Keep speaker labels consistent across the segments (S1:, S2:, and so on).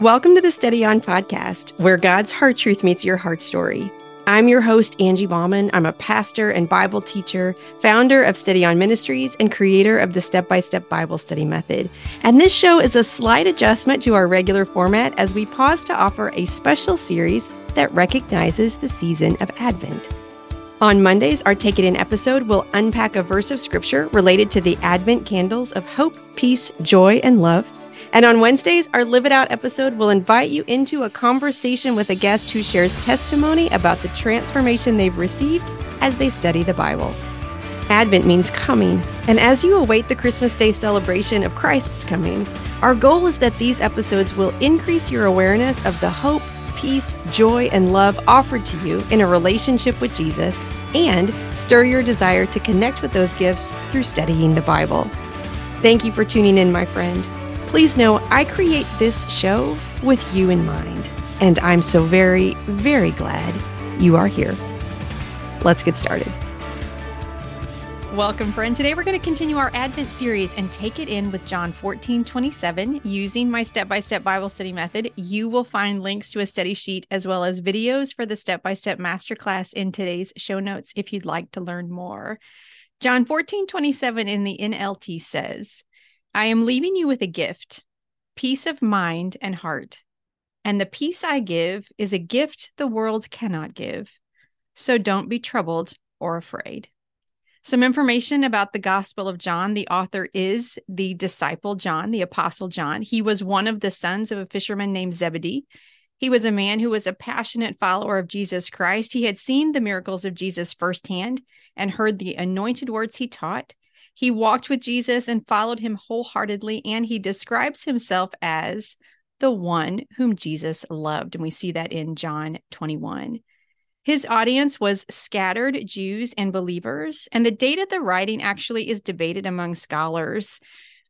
S1: Welcome to the Steady On podcast, where God's heart truth meets your heart story. I'm your host, Angie Baughman. I'm a pastor and Bible teacher, founder of Steady On Ministries, and creator of the Step by Step Bible Study Method. And this show is a slight adjustment to our regular format as we pause to offer a special series that recognizes the season of Advent. On Mondays, our Take It In episode will unpack a verse of scripture related to the Advent candles of hope, peace, joy, and love. And on Wednesdays, our Live It Out episode will invite you into a conversation with a guest who shares testimony about the transformation they've received as they study the Bible. Advent means coming, and as you await the Christmas Day celebration of Christ's coming, our goal is that these episodes will increase your awareness of the hope, peace, joy, and love offered to you in a relationship with Jesus and stir your desire to connect with those gifts through studying the Bible. Thank you for tuning in, my friend. Please know I create this show with you in mind, and I'm so very, very glad you are here. Let's get started. Welcome, friend. Today we're going to continue our Advent series and take it in with John 14, 27. Using my step by step Bible study method, you will find links to a study sheet as well as videos for the step by step masterclass in today's show notes if you'd like to learn more. John 14, 27 in the NLT says, I am leaving you with a gift, peace of mind and heart. And the peace I give is a gift the world cannot give. So don't be troubled or afraid. Some information about the Gospel of John. The author is the disciple John, the apostle John. He was one of the sons of a fisherman named Zebedee. He was a man who was a passionate follower of Jesus Christ. He had seen the miracles of Jesus firsthand and heard the anointed words he taught. He walked with Jesus and followed him wholeheartedly, and he describes himself as the one whom Jesus loved. And we see that in John 21. His audience was scattered Jews and believers, and the date of the writing actually is debated among scholars.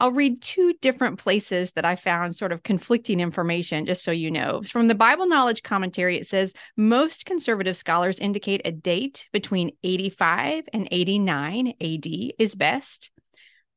S1: I'll read two different places that I found sort of conflicting information, just so you know. From the Bible Knowledge Commentary, it says most conservative scholars indicate a date between 85 and 89 AD is best.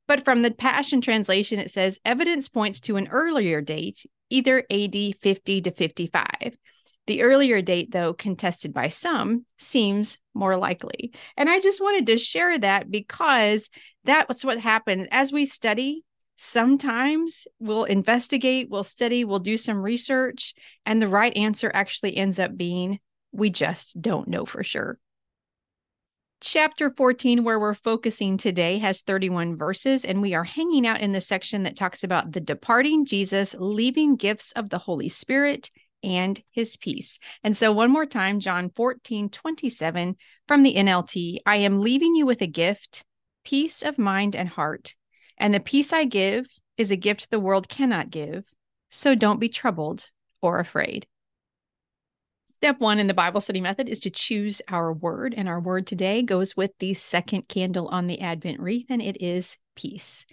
S1: But from the Passion Translation, it says evidence points to an earlier date, either AD 50 to 55. The earlier date, though contested by some, seems more likely. And I just wanted to share that because that's what happens as we study. Sometimes we'll investigate, we'll study, we'll do some research, and the right answer actually ends up being we just don't know for sure. Chapter 14, where we're focusing today, has 31 verses, and we are hanging out in the section that talks about the departing Jesus, leaving gifts of the Holy Spirit and his peace. And so, one more time, John 14, 27 from the NLT I am leaving you with a gift, peace of mind and heart. And the peace I give is a gift the world cannot give. So, don't be troubled or afraid. Step one in the Bible study method is to choose our word. And our word today goes with the second candle on the Advent wreath, and it is peace.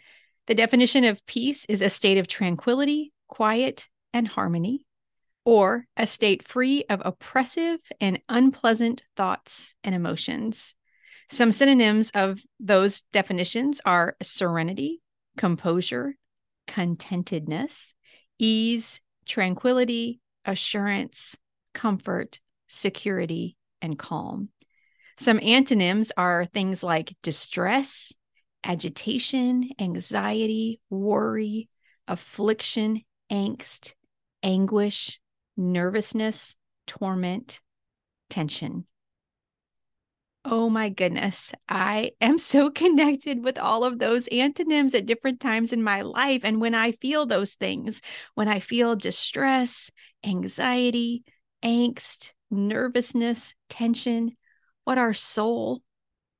S1: The definition of peace is a state of tranquility, quiet, and harmony or a state free of oppressive and unpleasant thoughts and emotions. Some synonyms of those definitions are serenity, composure, contentedness, ease, tranquility, assurance, comfort, security, and calm. Some antonyms are things like distress, agitation, anxiety, worry, affliction, angst, anguish, nervousness, torment, tension. Oh my goodness. I am so connected with all of those antonyms at different times in my life. And when I feel those things, when I feel distress, anxiety, angst, nervousness, tension, what our soul,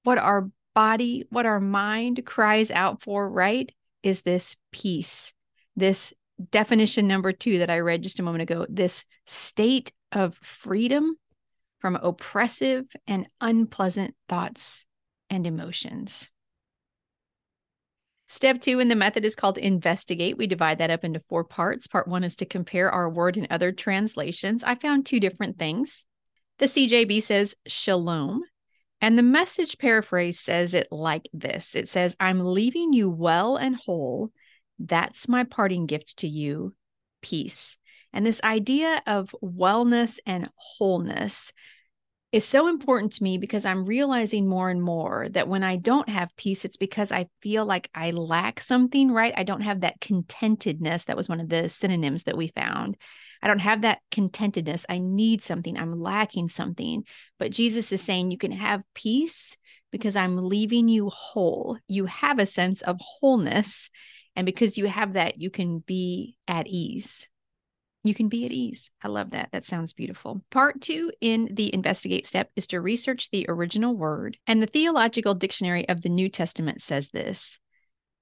S1: what our body, what our mind cries out for, right, is this peace, this definition number two that I read just a moment ago this state of freedom from oppressive and unpleasant thoughts and emotions. Step two in the method is called investigate. We divide that up into four parts. Part one is to compare our word in other translations. I found two different things. The CJB says shalom, and the message paraphrase says it like this it says, I'm leaving you well and whole that's my parting gift to you peace. And this idea of wellness and wholeness is so important to me because I'm realizing more and more that when I don't have peace, it's because I feel like I lack something, right? I don't have that contentedness. That was one of the synonyms that we found. I don't have that contentedness. I need something. I'm lacking something. But Jesus is saying you can have peace because I'm leaving you whole. You have a sense of wholeness. And because you have that, you can be at ease you can be at ease. I love that. That sounds beautiful. Part two in the investigate step is to research the original word. And the Theological Dictionary of the New Testament says this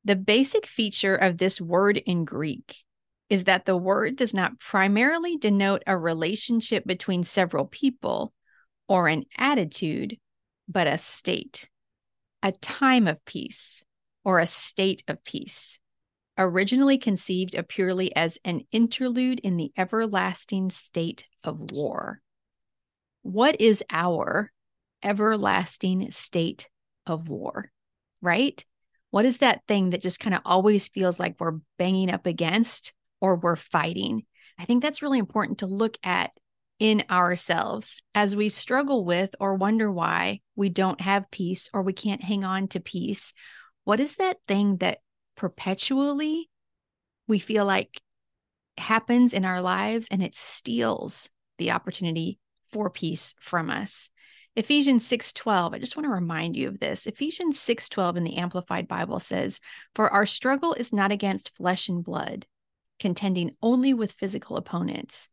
S1: The basic feature of this word in Greek is that the word does not primarily denote a relationship between several people or an attitude, but a state, a time of peace, or a state of peace originally conceived of purely as an interlude in the everlasting state of war. What is our everlasting state of war? Right? What is that thing that just kind of always feels like we're banging up against or we're fighting? I think that's really important to look at in ourselves as we struggle with or wonder why we don't have peace or we can't hang on to peace. What is that thing that perpetually we feel like happens in our lives and it steals the opportunity for peace from us. Ephesians 6:12, I just want to remind you of this. Ephesians 6:12 in the Amplified Bible says, "For our struggle is not against flesh and blood, contending only with physical opponents,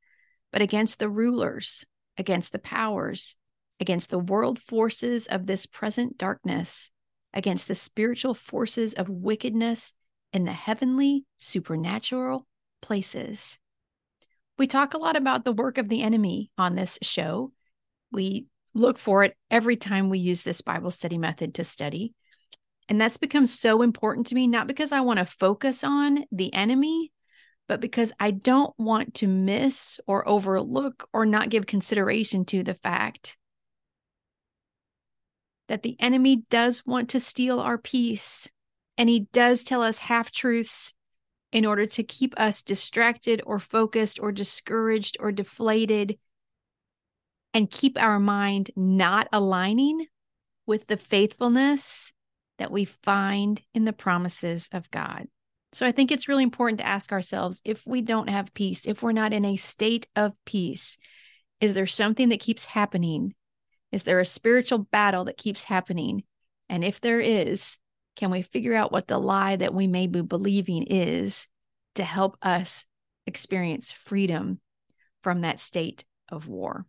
S1: but against the rulers, against the powers, against the world forces of this present darkness, against the spiritual forces of wickedness in the heavenly, supernatural places. We talk a lot about the work of the enemy on this show. We look for it every time we use this Bible study method to study. And that's become so important to me, not because I want to focus on the enemy, but because I don't want to miss or overlook or not give consideration to the fact that the enemy does want to steal our peace. And he does tell us half truths in order to keep us distracted or focused or discouraged or deflated and keep our mind not aligning with the faithfulness that we find in the promises of God. So I think it's really important to ask ourselves if we don't have peace, if we're not in a state of peace, is there something that keeps happening is there a spiritual battle that keeps happening? And if there is, can we figure out what the lie that we may be believing is to help us experience freedom from that state of war?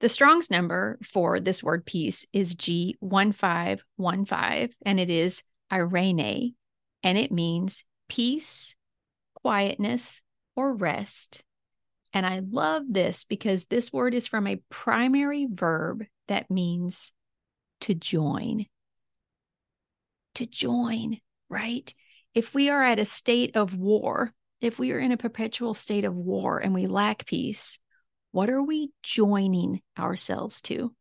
S1: The Strong's number for this word peace is G1515, and it is eirene, and it means peace, quietness, or rest and I love this because this word is from a primary verb that means to join. To join, right? If we are at a state of war, if we are in a perpetual state of war and we lack peace, what are we joining ourselves to?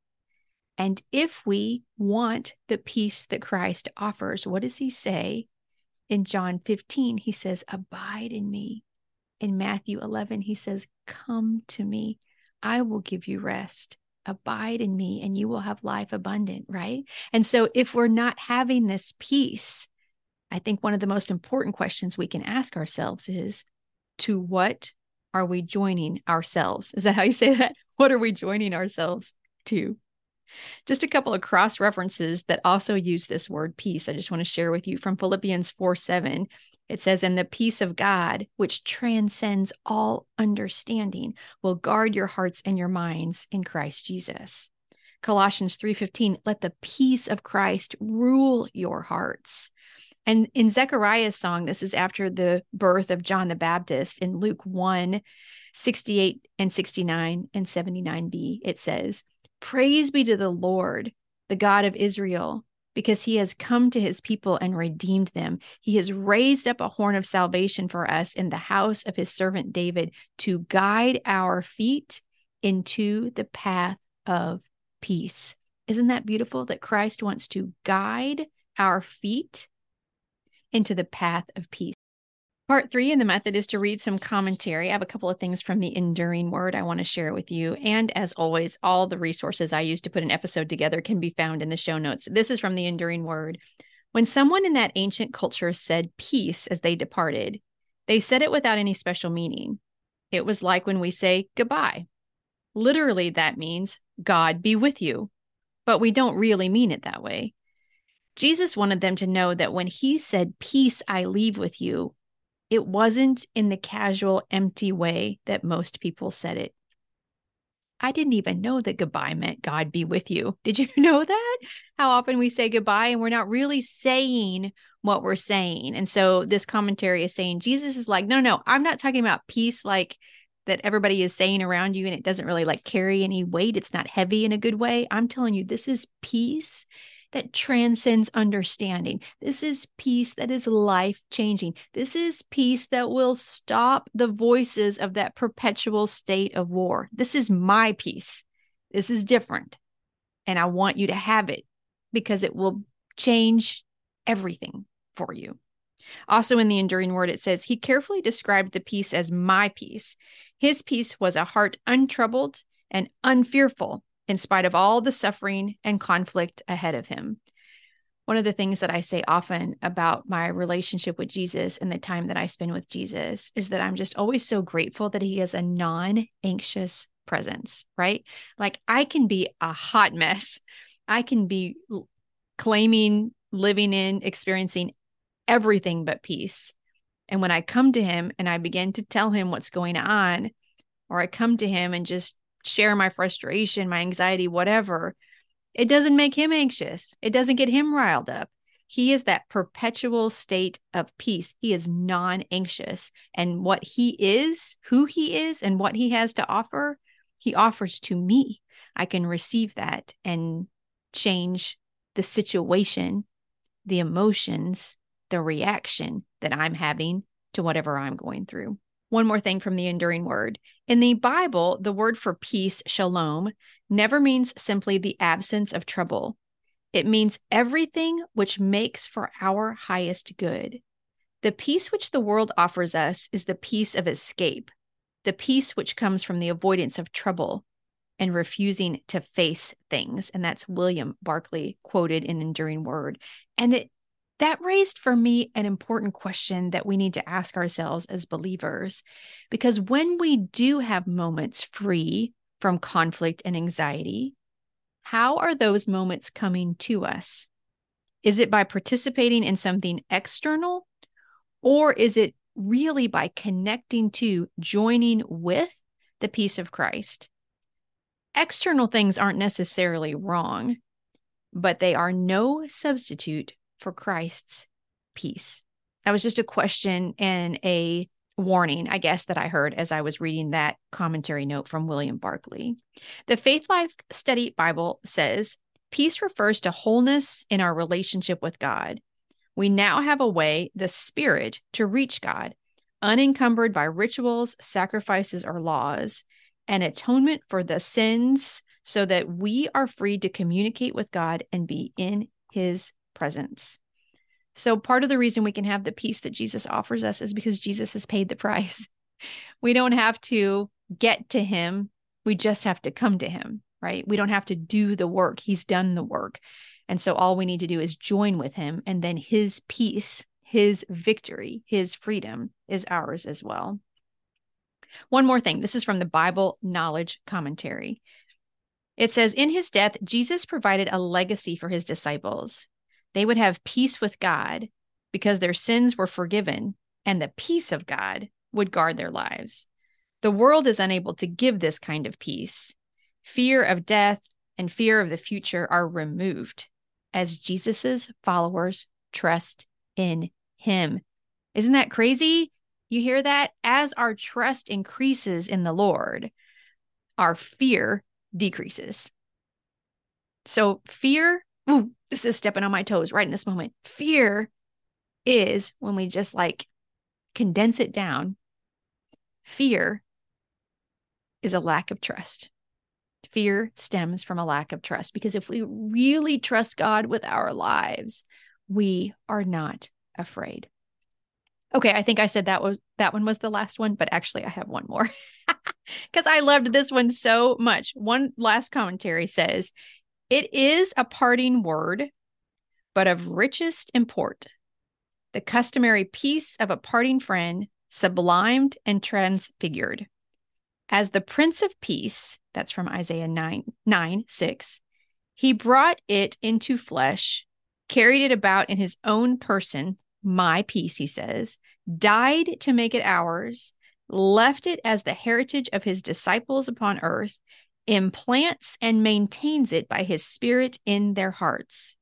S1: And if we want the peace that Christ offers, what does he say? In John 15, he says, Abide in me in Matthew 11, he says, Come to me, I will give you rest. Abide in me, and you will have life abundant, right? And so, if we're not having this peace, I think one of the most important questions we can ask ourselves is to what are we joining ourselves? Is that how you say that? What are we joining ourselves to? Just a couple of cross references that also use this word peace. I just want to share with you from Philippians 4 7. It says, and the peace of God, which transcends all understanding, will guard your hearts and your minds in Christ Jesus. Colossians 3:15, let the peace of Christ rule your hearts. And in Zechariah's song, this is after the birth of John the Baptist in Luke 1, 68 and 69 and 79b, it says, Praise be to the Lord, the God of Israel because he has come to his people and redeemed them. He has raised up a horn of salvation for us in the house of his servant David to guide our feet into the path of peace. Isn't that beautiful that Christ wants to guide our feet into the path of peace? Part three in the method is to read some commentary. I have a couple of things from the Enduring Word I want to share with you. And as always, all the resources I use to put an episode together can be found in the show notes. This is from the Enduring Word. When someone in that ancient culture said peace as they departed, they said it without any special meaning. It was like when we say goodbye. Literally, that means God be with you, but we don't really mean it that way. Jesus wanted them to know that when he said, Peace I leave with you, it wasn't in the casual, empty way that most people said it. I didn't even know that goodbye meant God be with you. Did you know that? How often we say goodbye and we're not really saying what we're saying. And so this commentary is saying Jesus is like, no, no, I'm not talking about peace like that everybody is saying around you and it doesn't really like carry any weight. It's not heavy in a good way. I'm telling you, this is peace that transcends understanding. This is peace that is life changing. This is peace that will stop the voices of that perpetual state of war. This is my peace. This is different. And I want you to have it because it will change everything for you. Also, in the Enduring Word, it says, He carefully described the peace as my peace. His peace was a heart untroubled and unfearful, in spite of all the suffering and conflict ahead of him. One of the things that I say often about my relationship with Jesus and the time that I spend with Jesus is that I'm just always so grateful that he is a non anxious presence, right? Like I can be a hot mess. I can be claiming, living in, experiencing everything but peace. And when I come to him and I begin to tell him what's going on, or I come to him and just share my frustration, my anxiety, whatever, it doesn't make him anxious. It doesn't get him riled up. He is that perpetual state of peace. He is non anxious. And what he is, who he is, and what he has to offer, he offers to me. I can receive that and change the situation, the emotions, the reaction that I'm having to whatever I'm going through. One more thing from the enduring word. In the Bible, the word for peace, shalom, never means simply the absence of trouble. It means everything which makes for our highest good. The peace which the world offers us is the peace of escape, the peace which comes from the avoidance of trouble and refusing to face things. And that's William Barclay quoted in Enduring Word. And it that raised for me an important question that we need to ask ourselves as believers. Because when we do have moments free from conflict and anxiety, how are those moments coming to us? Is it by participating in something external, or is it really by connecting to, joining with the peace of Christ? External things aren't necessarily wrong, but they are no substitute for Christ's peace? That was just a question and a warning, I guess, that I heard as I was reading that commentary note from William Barclay. The Faithlife Study Bible says peace refers to wholeness in our relationship with God. We now have a way, the Spirit, to reach God, unencumbered by rituals, sacrifices, or laws, and atonement for the sins so that we are free to communicate with God and be in His presence. So, part of the reason we can have the peace that Jesus offers us is because Jesus has paid the price. We don't have to get to him, we just have to come to him, right? We don't have to do the work. He's done the work. And so, all we need to do is join with him, and then his peace, his victory, his freedom is ours as well. One more thing this is from the Bible Knowledge Commentary. It says, In his death, Jesus provided a legacy for his disciples. They would have peace with God because their sins were forgiven, and the peace of God would guard their lives. The world is unable to give this kind of peace. Fear of death and fear of the future are removed as Jesus's followers trust in him. Isn't that crazy? You hear that? As our trust increases in the Lord, our fear decreases. So, fear ooh, this is stepping on my toes right in this moment. Fear is when we just like condense it down. Fear is a lack of trust. Fear stems from a lack of trust because if we really trust God with our lives, we are not afraid. Okay, I think I said that was that one was the last one, but actually I have one more. Cuz I loved this one so much. One last commentary says, "It is a parting word, but of richest import. The customary peace of a parting friend, sublimed and transfigured. As the Prince of Peace, that's from Isaiah 9, 9 6, he brought it into flesh, carried it about in his own person my peace, he says, died to make it ours, left it as the heritage of his disciples upon earth, implants and maintains it by his spirit in their hearts.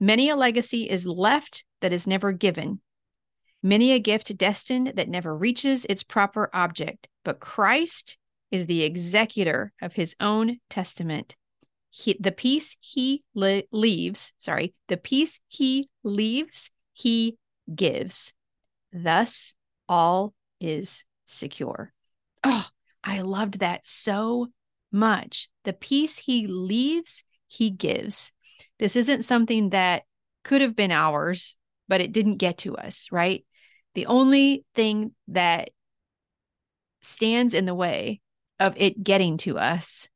S1: Many a legacy is left that is never given. Many a gift destined that never reaches its proper object. But Christ is the executor of his own testament. He, the peace he le- leaves, sorry, the peace he leaves, he gives. Thus, all is secure. Oh, I loved that so much. The peace he leaves, he gives. This isn't something that could have been ours, but it didn't get to us, right? The only thing that stands in the way of it getting to us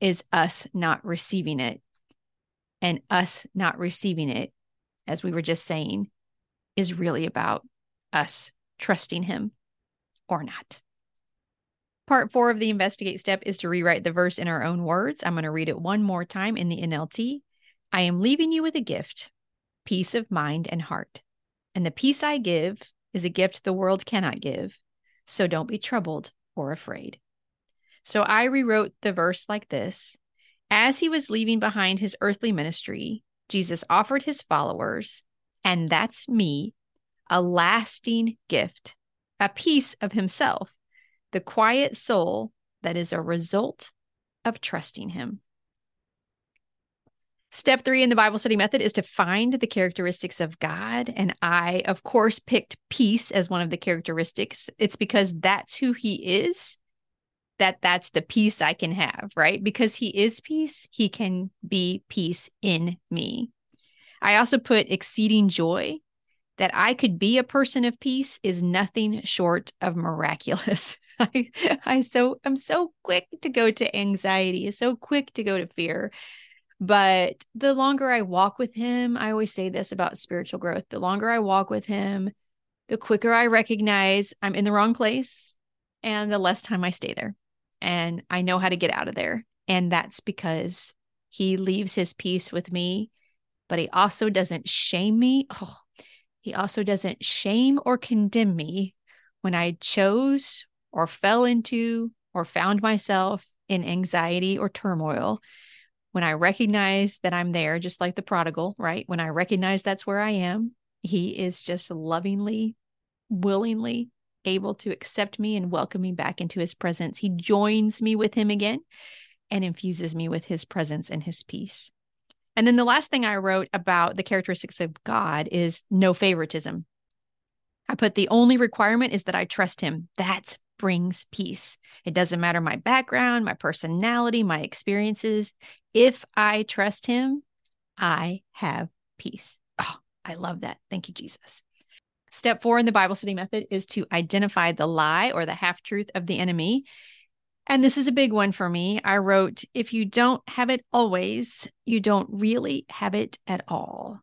S1: is us not receiving it. And us not receiving it, as we were just saying, is really about us trusting Him or not. Part four of the investigate step is to rewrite the verse in our own words. I'm going to read it one more time in the NLT. I am leaving you with a gift, peace of mind and heart. And the peace I give is a gift the world cannot give. So don't be troubled or afraid. So I rewrote the verse like this As he was leaving behind his earthly ministry, Jesus offered his followers and that's me, a lasting gift, a piece of himself, the quiet soul that is a result of trusting him. Step three in the Bible study method is to find the characteristics of God. And I, of course, picked peace as one of the characteristics. It's because that's who he is, that that's the peace I can have, right? Because he is peace, he can be peace in me. I also put exceeding joy. That I could be a person of peace is nothing short of miraculous. I, I so I'm so quick to go to anxiety, so quick to go to fear. But the longer I walk with him, I always say this about spiritual growth. The longer I walk with him, the quicker I recognize I'm in the wrong place and the less time I stay there. And I know how to get out of there. And that's because he leaves his peace with me but he also doesn't shame me. Oh, he also doesn't shame or condemn me when I chose or fell into or found myself in anxiety or turmoil. When I recognize that I'm there, just like the prodigal, right? When I recognize that's where I am, he is just lovingly, willingly able to accept me and welcome me back into his presence. He joins me with him again and infuses me with his presence and his peace. And then the last thing I wrote about the characteristics of God is no favoritism. I put the only requirement is that I trust him. That brings peace. It doesn't matter my background, my personality, my experiences. If I trust him, I have peace. Oh, I love that. Thank you, Jesus. Step four in the Bible study method is to identify the lie or the half truth of the enemy and this is a big one for me. I wrote, if you don't have it always, you don't really have it at all.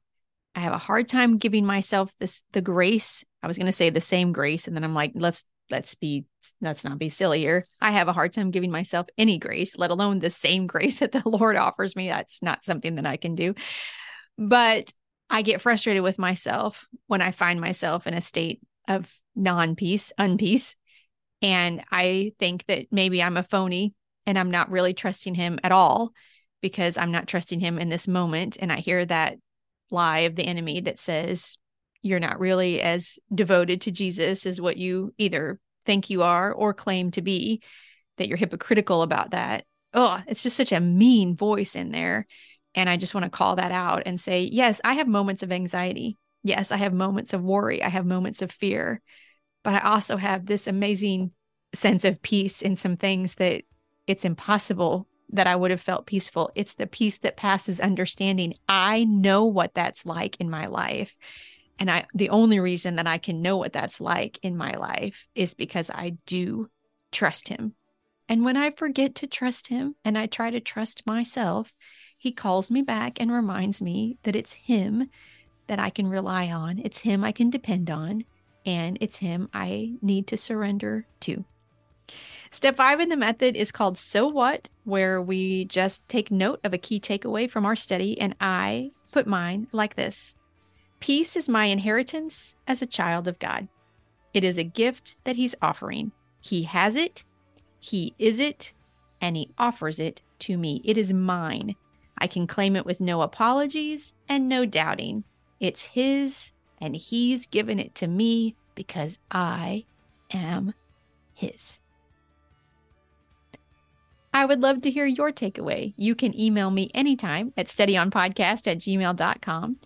S1: I have a hard time giving myself this the grace. I was going to say the same grace and then I'm like, let's let's be let's not be silly here. I have a hard time giving myself any grace, let alone the same grace that the Lord offers me. That's not something that I can do. But I get frustrated with myself when I find myself in a state of non-peace, unpeace, and I think that maybe I'm a phony and I'm not really trusting him at all because I'm not trusting him in this moment. And I hear that lie of the enemy that says, you're not really as devoted to Jesus as what you either think you are or claim to be, that you're hypocritical about that. Oh, it's just such a mean voice in there. And I just want to call that out and say, yes, I have moments of anxiety. Yes, I have moments of worry. I have moments of fear but I also have this amazing sense of peace in some things that it's impossible that I would have felt peaceful. It's the peace that passes understanding. I know what that's like in my life. And I the only reason that I can know what that's like in my life is because I do trust him. And when I forget to trust him and I try to trust myself, he calls me back and reminds me that it's him that I can rely on. It's him I can depend on. And it's him I need to surrender to. Step five in the method is called So What, where we just take note of a key takeaway from our study. And I put mine like this Peace is my inheritance as a child of God. It is a gift that He's offering. He has it, He is it, and He offers it to me. It is mine. I can claim it with no apologies and no doubting. It's His, and He's given it to me because I am His. I would love to hear your takeaway. You can email me anytime at steadyonpodcast at gmail.com.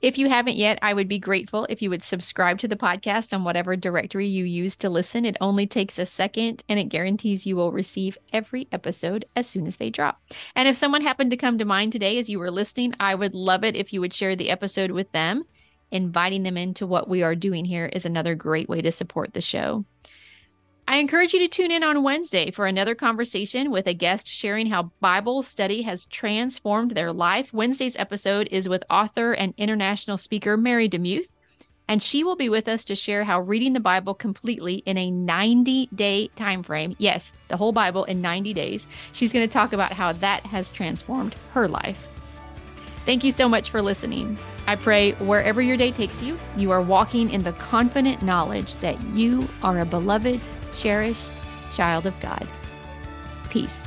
S1: If you haven't yet, I would be grateful if you would subscribe to the podcast on whatever directory you use to listen. It only takes a second and it guarantees you will receive every episode as soon as they drop. And if someone happened to come to mind today as you were listening, I would love it if you would share the episode with them. Inviting them into what we are doing here is another great way to support the show. I encourage you to tune in on Wednesday for another conversation with a guest sharing how Bible study has transformed their life. Wednesday's episode is with author and international speaker Mary DeMuth, and she will be with us to share how reading the Bible completely in a 90-day time frame, yes, the whole Bible in 90 days. She's going to talk about how that has transformed her life. Thank you so much for listening. I pray wherever your day takes you, you are walking in the confident knowledge that you are a beloved cherished child of God. Peace.